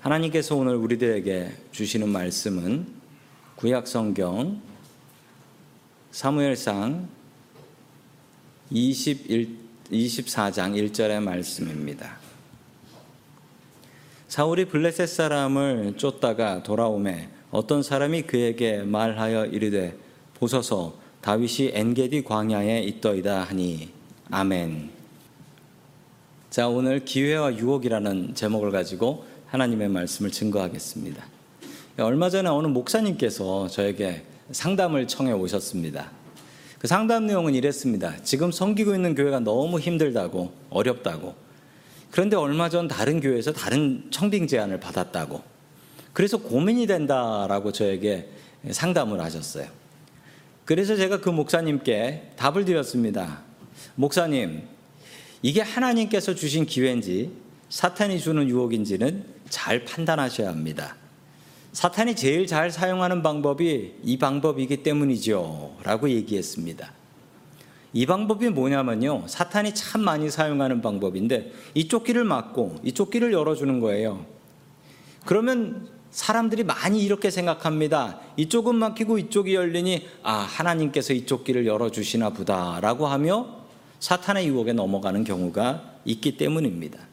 하나님께서 오늘 우리들에게 주시는 말씀은 구약 성경 사무엘상 21, 24장 1절의 말씀입니다. 사울이 블레셋 사람을 쫓다가 돌아오매 어떤 사람이 그에게 말하여 이르되 보소서 다윗이 엔게디 광야에 있더이다 하니 아멘. 자 오늘 기회와 유혹이라는 제목을 가지고 하나님의 말씀을 증거하겠습니다. 얼마 전에 어느 목사님께서 저에게 상담을 청해 오셨습니다. 그 상담 내용은 이랬습니다. 지금 섬기고 있는 교회가 너무 힘들다고 어렵다고. 그런데 얼마 전 다른 교회에서 다른 청빙 제안을 받았다고. 그래서 고민이 된다라고 저에게 상담을 하셨어요. 그래서 제가 그 목사님께 답을 드렸습니다. 목사님, 이게 하나님께서 주신 기회인지 사탄이 주는 유혹인지는 잘 판단하셔야 합니다. 사탄이 제일 잘 사용하는 방법이 이 방법이기 때문이죠. 라고 얘기했습니다. 이 방법이 뭐냐면요. 사탄이 참 많이 사용하는 방법인데 이쪽 길을 막고 이쪽 길을 열어주는 거예요. 그러면 사람들이 많이 이렇게 생각합니다. 이쪽은 막히고 이쪽이 열리니 아 하나님께서 이쪽 길을 열어주시나 보다라고 하며 사탄의 유혹에 넘어가는 경우가 있기 때문입니다.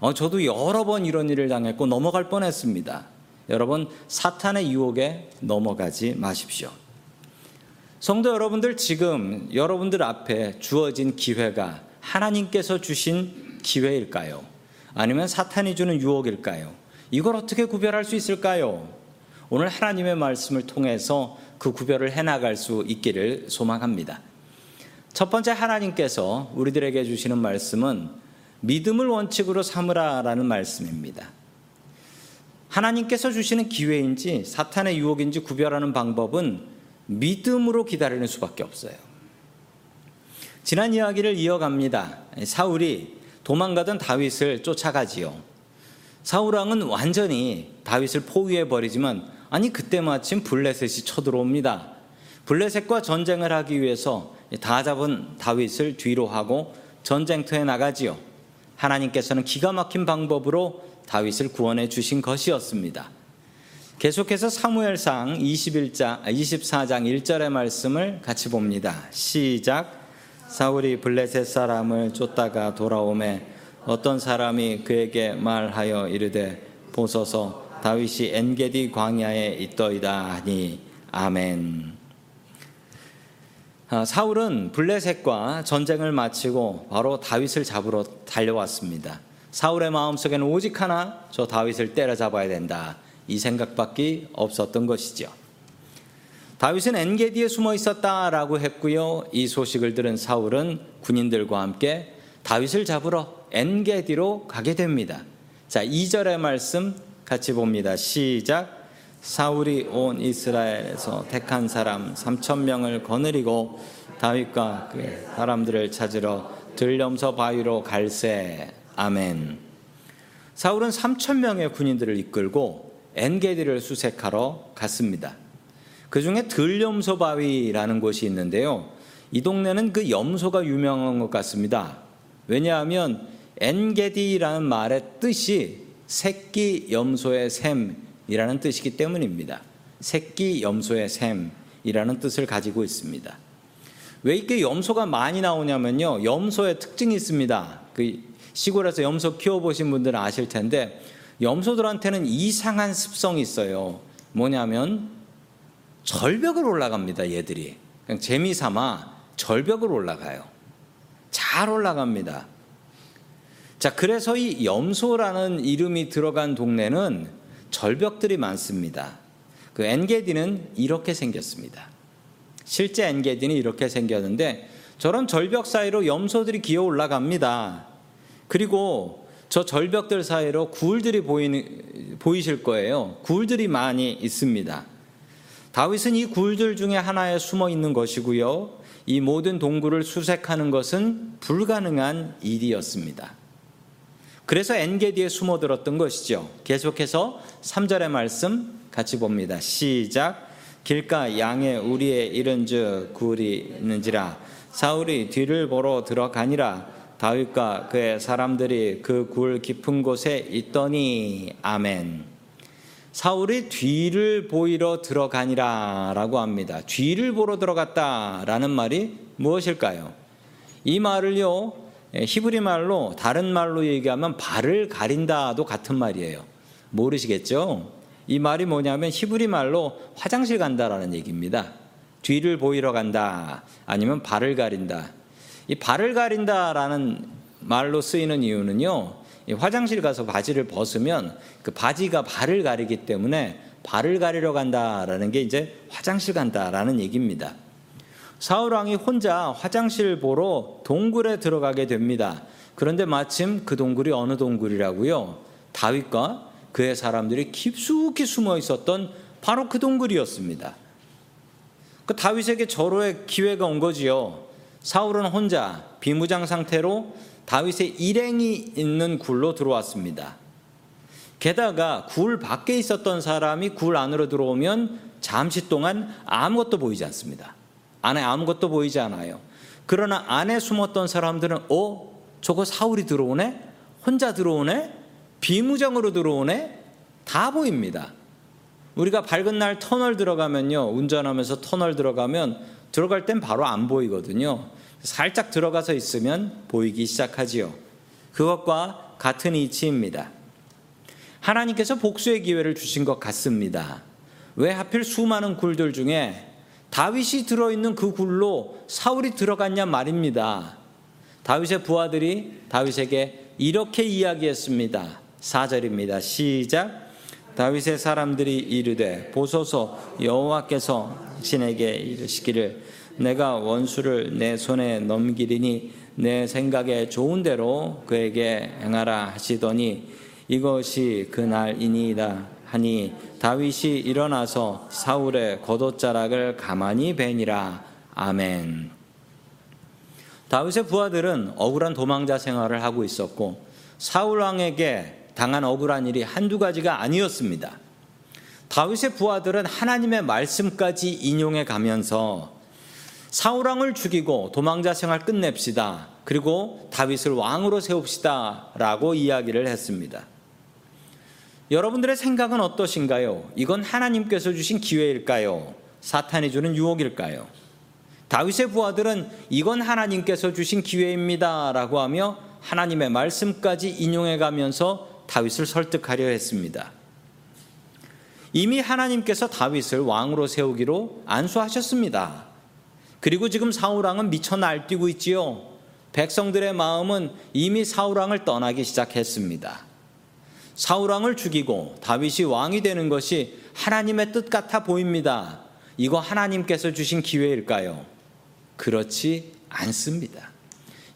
어, 저도 여러 번 이런 일을 당했고 넘어갈 뻔했습니다. 여러분 사탄의 유혹에 넘어가지 마십시오. 성도 여러분들 지금 여러분들 앞에 주어진 기회가 하나님께서 주신 기회일까요? 아니면 사탄이 주는 유혹일까요? 이걸 어떻게 구별할 수 있을까요? 오늘 하나님의 말씀을 통해서 그 구별을 해나갈 수 있기를 소망합니다. 첫 번째 하나님께서 우리들에게 주시는 말씀은 믿음을 원칙으로 삼으라라는 말씀입니다. 하나님께서 주시는 기회인지 사탄의 유혹인지 구별하는 방법은 믿음으로 기다리는 수밖에 없어요. 지난 이야기를 이어갑니다. 사울이 도망가던 다윗을 쫓아가지요. 사울왕은 완전히 다윗을 포위해 버리지만 아니 그때 마침 블레셋이 쳐들어옵니다. 블레셋과 전쟁을 하기 위해서 다 잡은 다윗을 뒤로 하고 전쟁터에 나가지요. 하나님께서는 기가 막힌 방법으로 다윗을 구원해 주신 것이었습니다. 계속해서 사무엘상 21장 24장 1절의 말씀을 같이 봅니다. 시작 사울이 블레셋 사람을 쫓다가 돌아오매 어떤 사람이 그에게 말하여 이르되 보소서 다윗이 엔게디 광야에 있더이다 하니 아멘. 아, 사울은 블레셋과 전쟁을 마치고 바로 다윗을 잡으러 달려왔습니다. 사울의 마음속에는 오직 하나 저 다윗을 때려잡아야 된다. 이 생각밖에 없었던 것이죠. 다윗은 엔게디에 숨어 있었다라고 했고요. 이 소식을 들은 사울은 군인들과 함께 다윗을 잡으러 엔게디로 가게 됩니다. 자, 2절의 말씀 같이 봅니다. 시작. 사울이 온 이스라엘에서 택한 사람 3천 명을 거느리고 다윗과 그 사람들을 찾으러 들염서 바위로 갈새 아멘. 사울은 3천 명의 군인들을 이끌고 엔게디를 수색하러 갔습니다. 그 중에 들염소 바위라는 곳이 있는데요. 이 동네는 그 염소가 유명한 것 같습니다. 왜냐하면 엔게디라는 말의 뜻이 새끼 염소의 샘 이라는 뜻이기 때문입니다. 새끼 염소의 샘이라는 뜻을 가지고 있습니다. 왜 이렇게 염소가 많이 나오냐면요. 염소의 특징이 있습니다. 그 시골에서 염소 키워보신 분들은 아실 텐데 염소들한테는 이상한 습성이 있어요. 뭐냐면 절벽을 올라갑니다. 얘들이. 그냥 재미 삼아 절벽을 올라가요. 잘 올라갑니다. 자, 그래서 이 염소라는 이름이 들어간 동네는 절벽들이 많습니다. 그 엔게디는 이렇게 생겼습니다. 실제 엔게디는 이렇게 생겼는데 저런 절벽 사이로 염소들이 기어 올라갑니다. 그리고 저 절벽들 사이로 굴들이 보이는, 보이실 거예요. 굴들이 많이 있습니다. 다윗은 이 굴들 중에 하나에 숨어 있는 것이고요. 이 모든 동굴을 수색하는 것은 불가능한 일이었습니다. 그래서 엔게디에 숨어들었던 것이죠. 계속해서 3절의 말씀 같이 봅니다. 시작. 길가 양의 우리의 이른즉 굴이 있는지라 사울이 뒤를 보러 들어가니라 다윗과 그의 사람들이 그 굴 깊은 곳에 있더니 아멘. 사울이 뒤를 보이러 들어가니라라고 합니다. 뒤를 보러 들어갔다라는 말이 무엇일까요? 이 말을요 히브리 말로 다른 말로 얘기하면 발을 가린다도 같은 말이에요. 모르시겠죠? 이 말이 뭐냐면 히브리 말로 화장실 간다라는 얘기입니다. 뒤를 보이러 간다 아니면 발을 가린다. 이 발을 가린다라는 말로 쓰이는 이유는요. 화장실 가서 바지를 벗으면 그 바지가 발을 가리기 때문에 발을 가리러 간다라는 게 이제 화장실 간다라는 얘기입니다. 사울 왕이 혼자 화장실 보러 동굴에 들어가게 됩니다. 그런데 마침 그 동굴이 어느 동굴이라고요? 다윗과 그의 사람들이 깊숙이 숨어 있었던 바로 그 동굴이었습니다. 그 다윗에게 절호의 기회가 온 거지요. 사울은 혼자 비무장 상태로 다윗의 일행이 있는 굴로 들어왔습니다. 게다가 굴 밖에 있었던 사람이 굴 안으로 들어오면 잠시 동안 아무것도 보이지 않습니다. 안에 아무것도 보이지 않아요. 그러나 안에 숨었던 사람들은 어 저거 사울이 들어오네 혼자 들어오네 비무장으로 들어오네 다 보입니다. 우리가 밝은 날 터널 들어가면요 운전하면서 터널 들어가면 들어갈 땐 바로 안 보이거든요. 살짝 들어가서 있으면 보이기 시작하지요. 그것과 같은 이치입니다. 하나님께서 복수의 기회를 주신 것 같습니다. 왜 하필 수많은 굴들 중에 다윗이 들어있는 그 굴로 사울이 들어갔냐 말입니다. 다윗의 부하들이 다윗에게 이렇게 이야기했습니다. 4절입니다. 시작. 다윗의 사람들이 이르되 보소서 여호와께서 신에게 이르시기를 내가 원수를 내 손에 넘기리니 내 생각에 좋은 대로 그에게 행하라 하시더니 이것이 그날이니이다 하니 다윗이 일어나서 사울의 겉옷자락을 가만히 베니라 아멘. 다윗의 부하들은 억울한 도망자 생활을 하고 있었고 사울 왕에게 당한 억울한 일이 한두 가지가 아니었습니다. 다윗의 부하들은 하나님의 말씀까지 인용해 가면서 사울 왕을 죽이고 도망자 생활 끝냅시다. 그리고 다윗을 왕으로 세웁시다라고 이야기를 했습니다. 여러분들의 생각은 어떠신가요? 이건 하나님께서 주신 기회일까요? 사탄이 주는 유혹일까요? 다윗의 부하들은 이건 하나님께서 주신 기회입니다라고 하며 하나님의 말씀까지 인용해 가면서 다윗을 설득하려 했습니다. 이미 하나님께서 다윗을 왕으로 세우기로 안수하셨습니다. 그리고 지금 사울왕은 미쳐 날뛰고 있지요. 백성들의 마음은 이미 사울왕을 떠나기 시작했습니다. 사울 왕을 죽이고 다윗이 왕이 되는 것이 하나님의 뜻 같아 보입니다. 이거 하나님께서 주신 기회일까요? 그렇지 않습니다.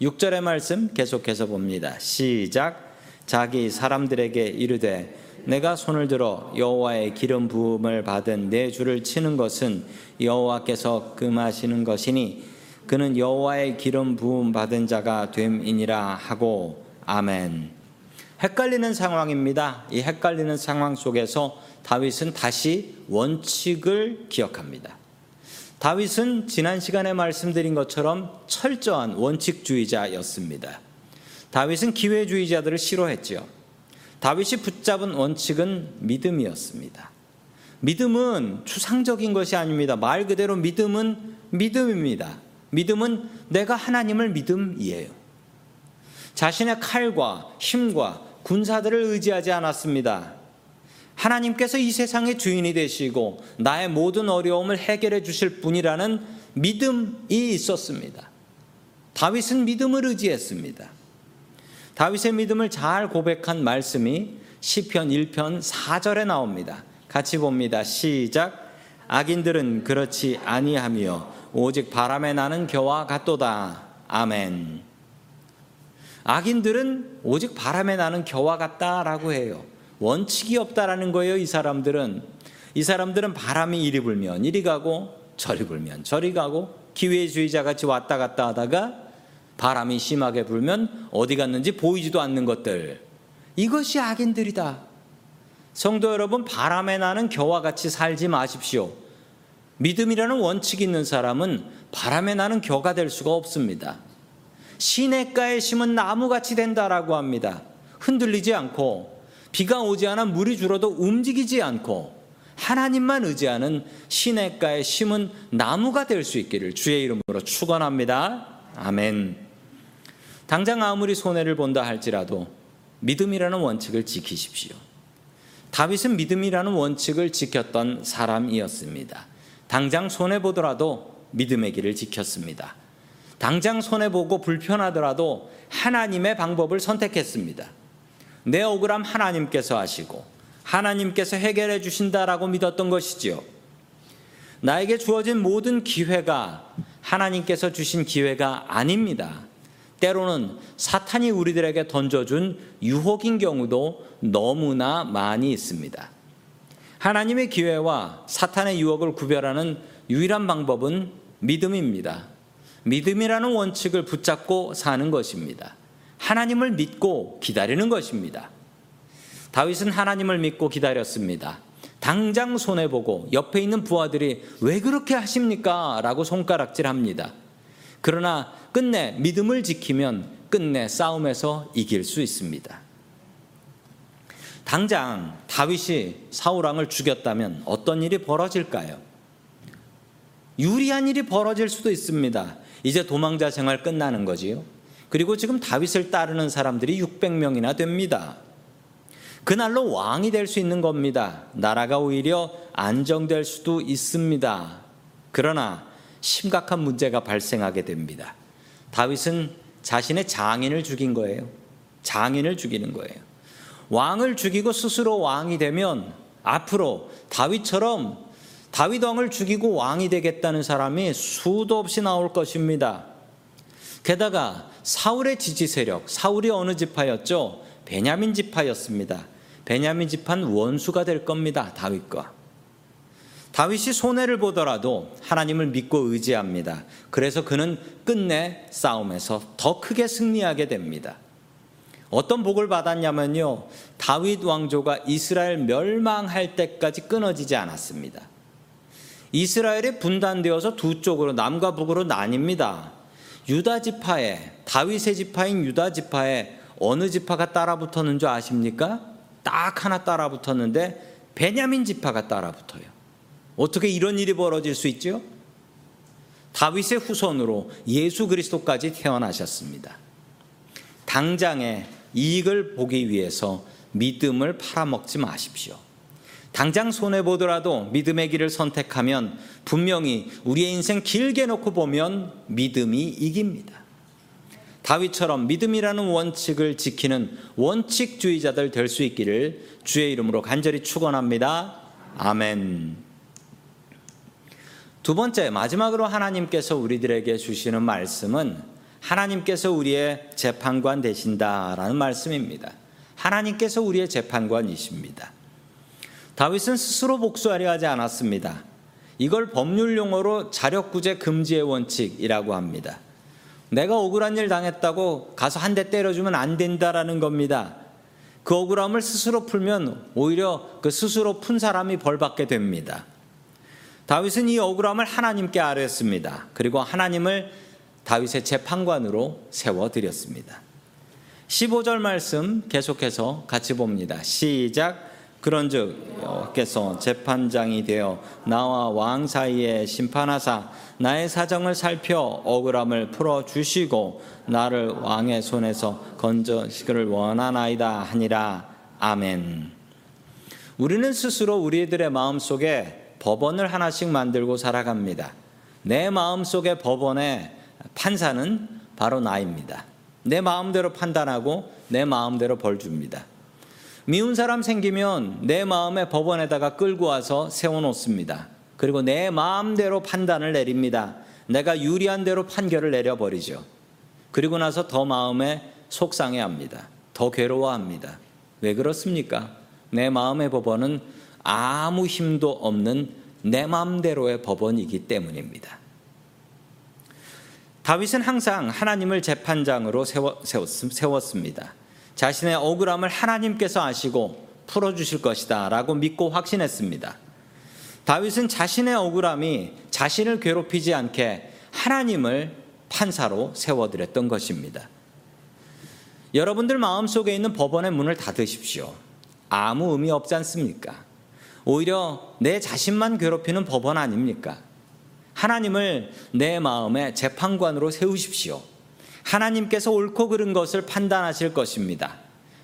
6절의 말씀 계속해서 봅니다. 시작. 자기 사람들에게 이르되 내가 손을 들어 여호와의 기름 부음을 받은 내 주를 치는 것은 여호와께서 금하시는 것이니 그는 여호와의 기름 부음 받은 자가 됨이니라 하고 아멘. 헷갈리는 상황입니다. 이 헷갈리는 상황 속에서 다윗은 다시 원칙을 기억합니다. 다윗은 지난 시간에 말씀드린 것처럼 철저한 원칙주의자였습니다. 다윗은 기회주의자들을 싫어했지요. 다윗이 붙잡은 원칙은 믿음이었습니다. 믿음은 추상적인 것이 아닙니다. 말 그대로 믿음은 믿음입니다. 믿음은 내가 하나님을 믿음이에요. 자신의 칼과 힘과 군사들을 의지하지 않았습니다. 하나님께서 이 세상의 주인이 되시고 나의 모든 어려움을 해결해 주실 분이라는 믿음이 있었습니다. 다윗은 믿음을 의지했습니다. 다윗의 믿음을 잘 고백한 말씀이 시편 1편 4절에 나옵니다. 같이 봅니다. 시작. 악인들은 그렇지 아니하며 오직 바람에 나는 겨와 같도다. 아멘. 악인들은 오직 바람에 나는 겨와 같다라고 해요. 원칙이 없다라는 거예요, 이 사람들은. 이 사람들은 바람이 이리 불면 이리 가고 저리 불면 저리 가고 기회주의자 같이 왔다 갔다 하다가 바람이 심하게 불면 어디 갔는지 보이지도 않는 것들. 이것이 악인들이다. 성도 여러분, 바람에 나는 겨와 같이 살지 마십시오. 믿음이라는 원칙이 있는 사람은 바람에 나는 겨가 될 수가 없습니다. 시냇가에 심은 나무같이 된다라고 합니다. 흔들리지 않고 비가 오지 않아 물이 줄어도 움직이지 않고 하나님만 의지하는 시냇가에 심은 나무가 될 수 있기를 주의 이름으로 축원합니다. 아멘. 당장 아무리 손해를 본다 할지라도 믿음이라는 원칙을 지키십시오. 다윗은 믿음이라는 원칙을 지켰던 사람이었습니다. 당장 손해 보더라도 믿음의 길을 지켰습니다. 당장 손해 보고 불편하더라도 하나님의 방법을 선택했습니다. 내 억울함 하나님께서 하시고 하나님께서 해결해 주신다라고 믿었던 것이지요. 나에게 주어진 모든 기회가 하나님께서 주신 기회가 아닙니다. 때로는 사탄이 우리들에게 던져준 유혹인 경우도 너무나 많이 있습니다. 하나님의 기회와 사탄의 유혹을 구별하는 유일한 방법은 믿음입니다. 믿음이라는 원칙을 붙잡고 사는 것입니다. 하나님을 믿고 기다리는 것입니다. 다윗은 하나님을 믿고 기다렸습니다. 당장 손해보고 옆에 있는 부하들이 왜 그렇게 하십니까? 라고 손가락질 합니다. 그러나 끝내 믿음을 지키면 끝내 싸움에서 이길 수 있습니다. 당장 다윗이 사울왕을 죽였다면 어떤 일이 벌어질까요? 유리한 일이 벌어질 수도 있습니다. 이제 도망자 생활 끝나는 거지요. 그리고 지금 다윗을 따르는 사람들이 600명이나 됩니다. 그날로 왕이 될 수 있는 겁니다. 나라가 오히려 안정될 수도 있습니다. 그러나 심각한 문제가 발생하게 됩니다. 다윗은 자신의 장인을 죽인 거예요. 장인을 죽이는 거예요. 왕을 죽이고 스스로 왕이 되면 앞으로 다윗처럼 다윗 왕을 죽이고 왕이 되겠다는 사람이 수도 없이 나올 것입니다. 게다가 사울의 지지 세력, 사울이 어느 지파였죠? 베냐민 지파였습니다. 베냐민 지파는 원수가 될 겁니다. 다윗과. 다윗이 손해를 보더라도 하나님을 믿고 의지합니다. 그래서 그는 끝내 싸움에서 더 크게 승리하게 됩니다. 어떤 복을 받았냐면요. 다윗 왕조가 이스라엘 멸망할 때까지 끊어지지 않았습니다. 이스라엘이 분단되어서 두 쪽으로 남과 북으로 나뉩니다. 유다 지파에 다윗의 지파인 유다 지파에 어느 지파가 따라붙었는 줄 아십니까? 딱 하나 따라붙었는데 베냐민 지파가 따라붙어요. 어떻게 이런 일이 벌어질 수 있죠? 다윗의 후손으로 예수 그리스도까지 태어나셨습니다. 당장의 이익을 보기 위해서 믿음을 팔아먹지 마십시오. 당장 손해보더라도 믿음의 길을 선택하면 분명히 우리의 인생 길게 놓고 보면 믿음이 이깁니다. 다윗처럼 믿음이라는 원칙을 지키는 원칙주의자들 될 수 있기를 주의 이름으로 간절히 축원합니다. 아멘. 두 번째 마지막으로 하나님께서 우리들에게 주시는 말씀은 하나님께서 우리의 재판관 되신다라는 말씀입니다. 하나님께서 우리의 재판관이십니다. 다윗은 스스로 복수하려 하지 않았습니다. 이걸 법률 용어로 자력구제 금지의 원칙이라고 합니다. 내가 억울한 일 당했다고 가서 한 대 때려주면 안 된다라는 겁니다. 그 억울함을 스스로 풀면 오히려 그 스스로 푼 사람이 벌 받게 됩니다. 다윗은 이 억울함을 하나님께 아뢰었습니다. 그리고 하나님을 다윗의 재판관으로 세워 드렸습니다. 15절 말씀 계속해서 같이 봅니다. 시작. 그런즉 여호께서 재판장이 되어 나와 왕 사이에 심판하사 나의 사정을 살펴 억울함을 풀어 주시고 나를 왕의 손에서 건져시기를 원하나이다 하니라 아멘. 우리는 스스로 우리들의 마음 속에 법원을 하나씩 만들고 살아갑니다. 내 마음 속의 법원의 판사는 바로 나입니다. 내 마음대로 판단하고 내 마음대로 벌 줍니다. 미운 사람 생기면 내 마음의 법원에다가 끌고 와서 세워놓습니다. 그리고 내 마음대로 판단을 내립니다. 내가 유리한 대로 판결을 내려버리죠. 그리고 나서 더 마음에 속상해 합니다. 더 괴로워 합니다. 왜 그렇습니까? 내 마음의 법원은 아무 힘도 없는 내 마음대로의 법원이기 때문입니다. 다윗은 항상 하나님을 재판장으로 세웠습니다. 자신의 억울함을 하나님께서 아시고 풀어주실 것이다 라고 믿고 확신했습니다. 다윗은 자신의 억울함이 자신을 괴롭히지 않게 하나님을 판사로 세워드렸던 것입니다. 여러분들 마음속에 있는 법원의 문을 닫으십시오. 아무 의미 없지 않습니까? 오히려 내 자신만 괴롭히는 법원 아닙니까? 하나님을 내 마음의 재판관으로 세우십시오. 하나님께서 옳고 그른 것을 판단하실 것입니다.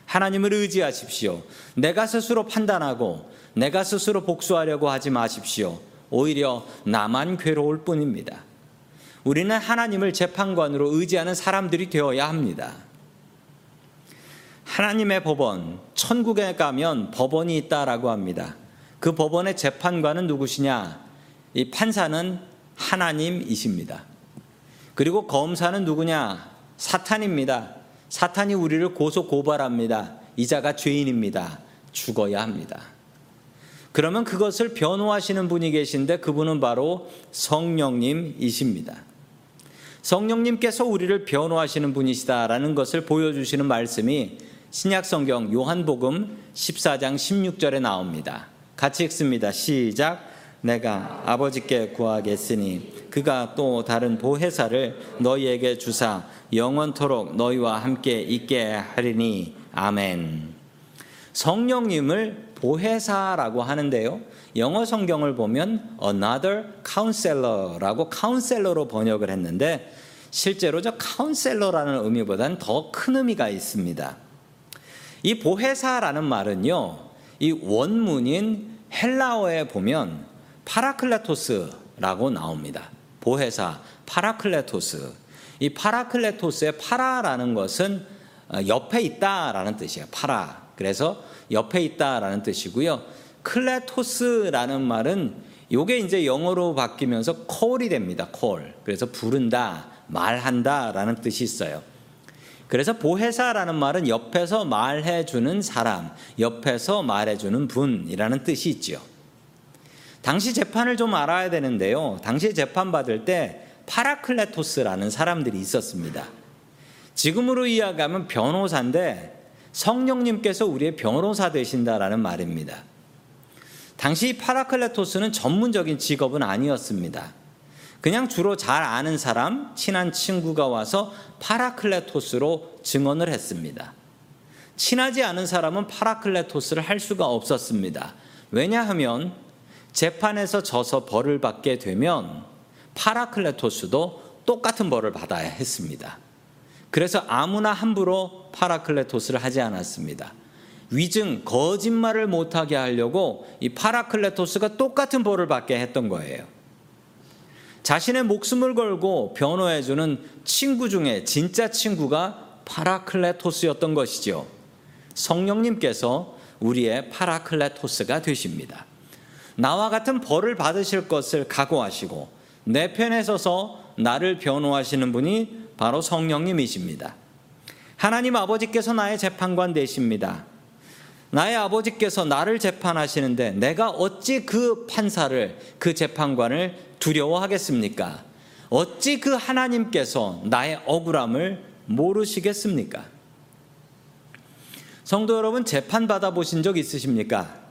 하나님을 의지하십시오. 내가 스스로 판단하고 내가 스스로 복수하려고 하지 마십시오. 오히려 나만 괴로울 뿐입니다. 우리는 하나님을 재판관으로 의지하는 사람들이 되어야 합니다. 하나님의 법원, 천국에 가면 법원이 있다라고 합니다. 그 법원의 재판관은 누구시냐? 이 판사는 하나님이십니다. 그리고 검사는 누구냐? 사탄입니다. 사탄이 우리를 고소 고발합니다. 이자가 죄인입니다. 죽어야 합니다. 그러면 그것을 변호하시는 분이 계신데 그분은 바로 성령님이십니다. 성령님께서 우리를 변호하시는 분이시다라는 것을 보여주시는 말씀이 신약 성경 요한복음 14장 16절에 나옵니다. 같이 읽습니다. 시작. 내가 아버지께 구하겠으니 그가 또 다른 보혜사를 너희에게 주사 영원토록 너희와 함께 있게 하리니 아멘. 성령님을 보혜사라고 하는데요. 영어 성경을 보면 another counselor라고 카운셀러로 번역을 했는데 실제로 저 카운셀러라는 의미보다는 더 큰 의미가 있습니다. 이 보혜사라는 말은요. 이 원문인 헬라어에 보면 파라클레토스라고 나옵니다. 보혜사 파라클레토스. 이 파라클레토스의 파라라는 것은 어, 옆에 있다라는 뜻이에요. 파라. 그래서 옆에 있다라는 뜻이고요. 클레토스라는 말은 요게 이제 영어로 바뀌면서 call이 됩니다. call. 그래서 부른다, 말한다라는 뜻이 있어요. 그래서 보혜사라는 말은 옆에서 말해주는 사람, 옆에서 말해주는 분이라는 뜻이 있죠. 당시 재판을 좀 알아야 되는데요. 당시 재판 받을 때 파라클레토스라는 사람들이 있었습니다. 지금으로 이야기하면 변호사인데 성령님께서 우리의 변호사 되신다라는 말입니다. 당시 파라클레토스는 전문적인 직업은 아니었습니다. 그냥 주로 잘 아는 사람, 친한 친구가 와서 파라클레토스로 증언을 했습니다. 친하지 않은 사람은 파라클레토스를 할 수가 없었습니다. 왜냐하면 재판에서 져서 벌을 받게 되면 파라클레토스도 똑같은 벌을 받아야 했습니다. 그래서 아무나 함부로 파라클레토스를 하지 않았습니다. 위증, 거짓말을 못하게 하려고 이 파라클레토스가 똑같은 벌을 받게 했던 거예요. 자신의 목숨을 걸고 변호해주는 친구 중에 진짜 친구가 파라클레토스였던 것이죠. 성령님께서 우리의 파라클레토스가 되십니다. 나와 같은 벌을 받으실 것을 각오하시고 내 편에 서서 나를 변호하시는 분이 바로 성령님이십니다. 하나님 아버지께서 나의 재판관 되십니다. 나의 아버지께서 나를 재판하시는데 내가 어찌 그 판사를, 그 재판관을 두려워하겠습니까? 어찌 그 하나님께서 나의 억울함을 모르시겠습니까? 성도 여러분, 재판 받아 보신 적 있으십니까?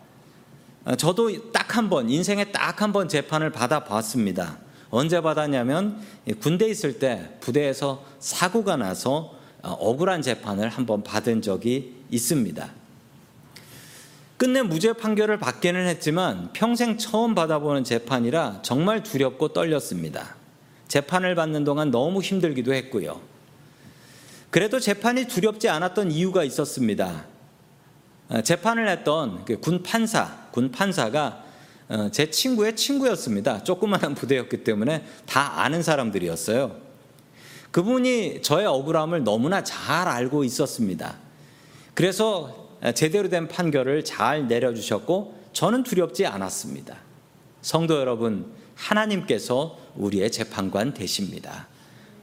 저도 딱 한 번, 인생에 딱 한 번 재판을 받아 봤습니다. 언제 받았냐면 군대 있을 때 부대에서 사고가 나서 억울한 재판을 한 번 받은 적이 있습니다. 끝내 무죄 판결을 받기는 했지만 평생 처음 받아보는 재판이라 정말 두렵고 떨렸습니다. 재판을 받는 동안 너무 힘들기도 했고요. 그래도 재판이 두렵지 않았던 이유가 있었습니다. 재판을 했던 그군 판사, 군 판사가 어, 제 친구의 친구였습니다. 조그마한 부대였기 때문에 다 아는 사람들이었어요. 그분이 저의 억울함을 너무나 잘 알고 있었습니다. 그래서 제대로 된 판결을 잘 내려주셨고 저는 두렵지 않았습니다. 성도 여러분, 하나님께서 우리의 재판관 되십니다.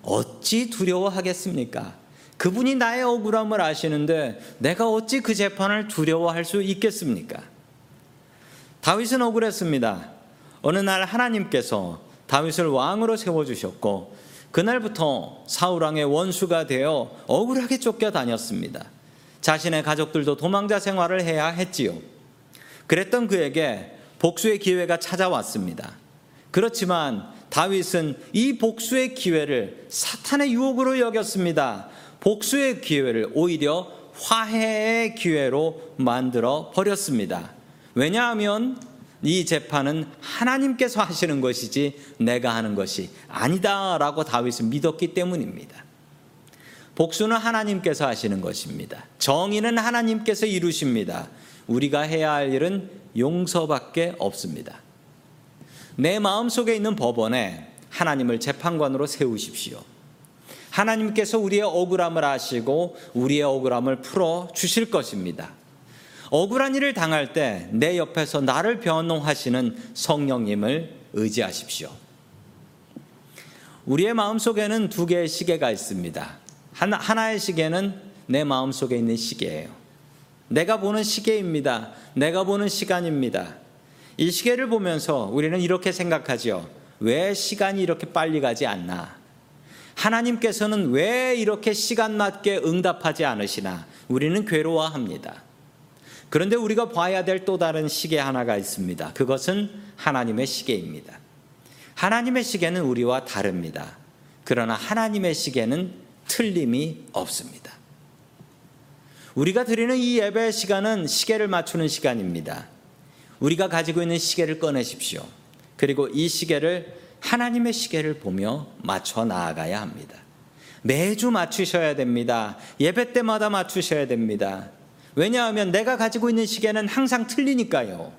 어찌 두려워하겠습니까? 그분이 나의 억울함을 아시는데 내가 어찌 그 재판을 두려워할 수 있겠습니까? 다윗은 억울했습니다. 어느 날 하나님께서 다윗을 왕으로 세워주셨고 그날부터 사울왕의 원수가 되어 억울하게 쫓겨 다녔습니다. 자신의 가족들도 도망자 생활을 해야 했지요. 그랬던 그에게 복수의 기회가 찾아왔습니다. 그렇지만 다윗은 이 복수의 기회를 사탄의 유혹으로 여겼습니다. 복수의 기회를 오히려 화해의 기회로 만들어 버렸습니다. 왜냐하면 이 재판은 하나님께서 하시는 것이지 내가 하는 것이 아니다라고 다윗은 믿었기 때문입니다. 복수는 하나님께서 하시는 것입니다. 정의는 하나님께서 이루십니다. 우리가 해야 할 일은 용서밖에 없습니다. 내 마음 속에 있는 법원에 하나님을 재판관으로 세우십시오. 하나님께서 우리의 억울함을 아시고 우리의 억울함을 풀어 주실 것입니다. 억울한 일을 당할 때 내 옆에서 나를 변호하시는 성령님을 의지하십시오. 우리의 마음 속에는 두 개의 시계가 있습니다. 하나, 하나의 시계는 내 마음 속에 있는 시계예요. 내가 보는 시계입니다. 내가 보는 시간입니다. 이 시계를 보면서 우리는 이렇게 생각하지요. 왜 시간이 이렇게 빨리 가지 않나? 하나님께서는 왜 이렇게 시간 맞게 응답하지 않으시나? 우리는 괴로워합니다. 그런데 우리가 봐야 될 또 다른 시계 하나가 있습니다. 그것은 하나님의 시계입니다. 하나님의 시계는 우리와 다릅니다. 그러나 하나님의 시계는 틀림이 없습니다. 우리가 드리는 이 예배 시간은 시계를 맞추는 시간입니다. 우리가 가지고 있는 시계를 꺼내십시오. 그리고 이 시계를 하나님의 시계를 보며 맞춰 나아가야 합니다. 매주 맞추셔야 됩니다. 예배 때마다 맞추셔야 됩니다. 왜냐하면 내가 가지고 있는 시계는 항상 틀리니까요.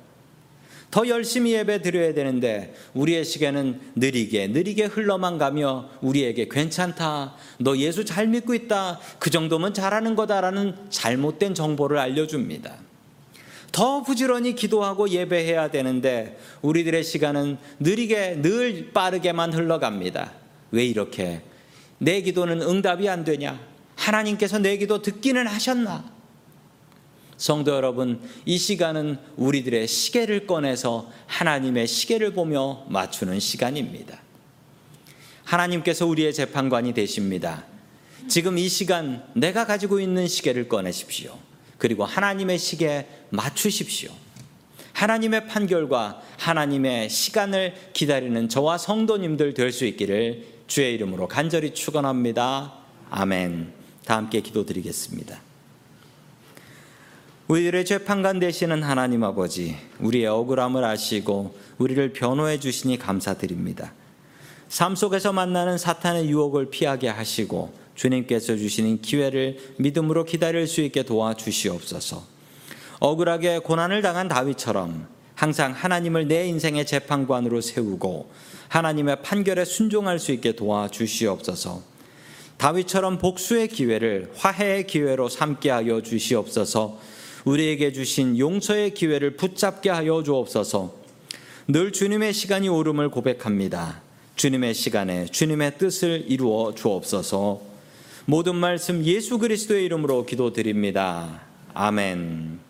더 열심히 예배 드려야 되는데 우리의 시계는 느리게 느리게 흘러만 가며 우리에게 괜찮다. 너 예수 잘 믿고 있다. 그 정도면 잘하는 거다라는 잘못된 정보를 알려줍니다. 더 부지런히 기도하고 예배해야 되는데 우리들의 시간은 느리게 늘 빠르게만 흘러갑니다. 왜 이렇게 내 기도는 응답이 안 되냐? 하나님께서 내 기도 듣기는 하셨나? 성도 여러분, 이 시간은 우리들의 시계를 꺼내서 하나님의 시계를 보며 맞추는 시간입니다. 하나님께서 우리의 재판관이 되십니다. 지금 이 시간 내가 가지고 있는 시계를 꺼내십시오. 그리고 하나님의 시계 맞추십시오. 하나님의 판결과 하나님의 시간을 기다리는 저와 성도님들 될 수 있기를 주의 이름으로 간절히 축원합니다. 아멘. 다 함께 기도드리겠습니다. 우리들의 재판관 되시는 하나님 아버지, 우리의 억울함을 아시고 우리를 변호해 주시니 감사드립니다. 삶 속에서 만나는 사탄의 유혹을 피하게 하시고 주님께서 주시는 기회를 믿음으로 기다릴 수 있게 도와주시옵소서. 억울하게 고난을 당한 다윗처럼 항상 하나님을 내 인생의 재판관으로 세우고 하나님의 판결에 순종할 수 있게 도와주시옵소서. 다윗처럼 복수의 기회를 화해의 기회로 삼게 하여 주시옵소서. 우리에게 주신 용서의 기회를 붙잡게 하여 주옵소서. 늘 주님의 시간이 오름을 고백합니다. 주님의 시간에 주님의 뜻을 이루어 주옵소서. 모든 말씀 예수 그리스도의 이름으로 기도드립니다. 아멘.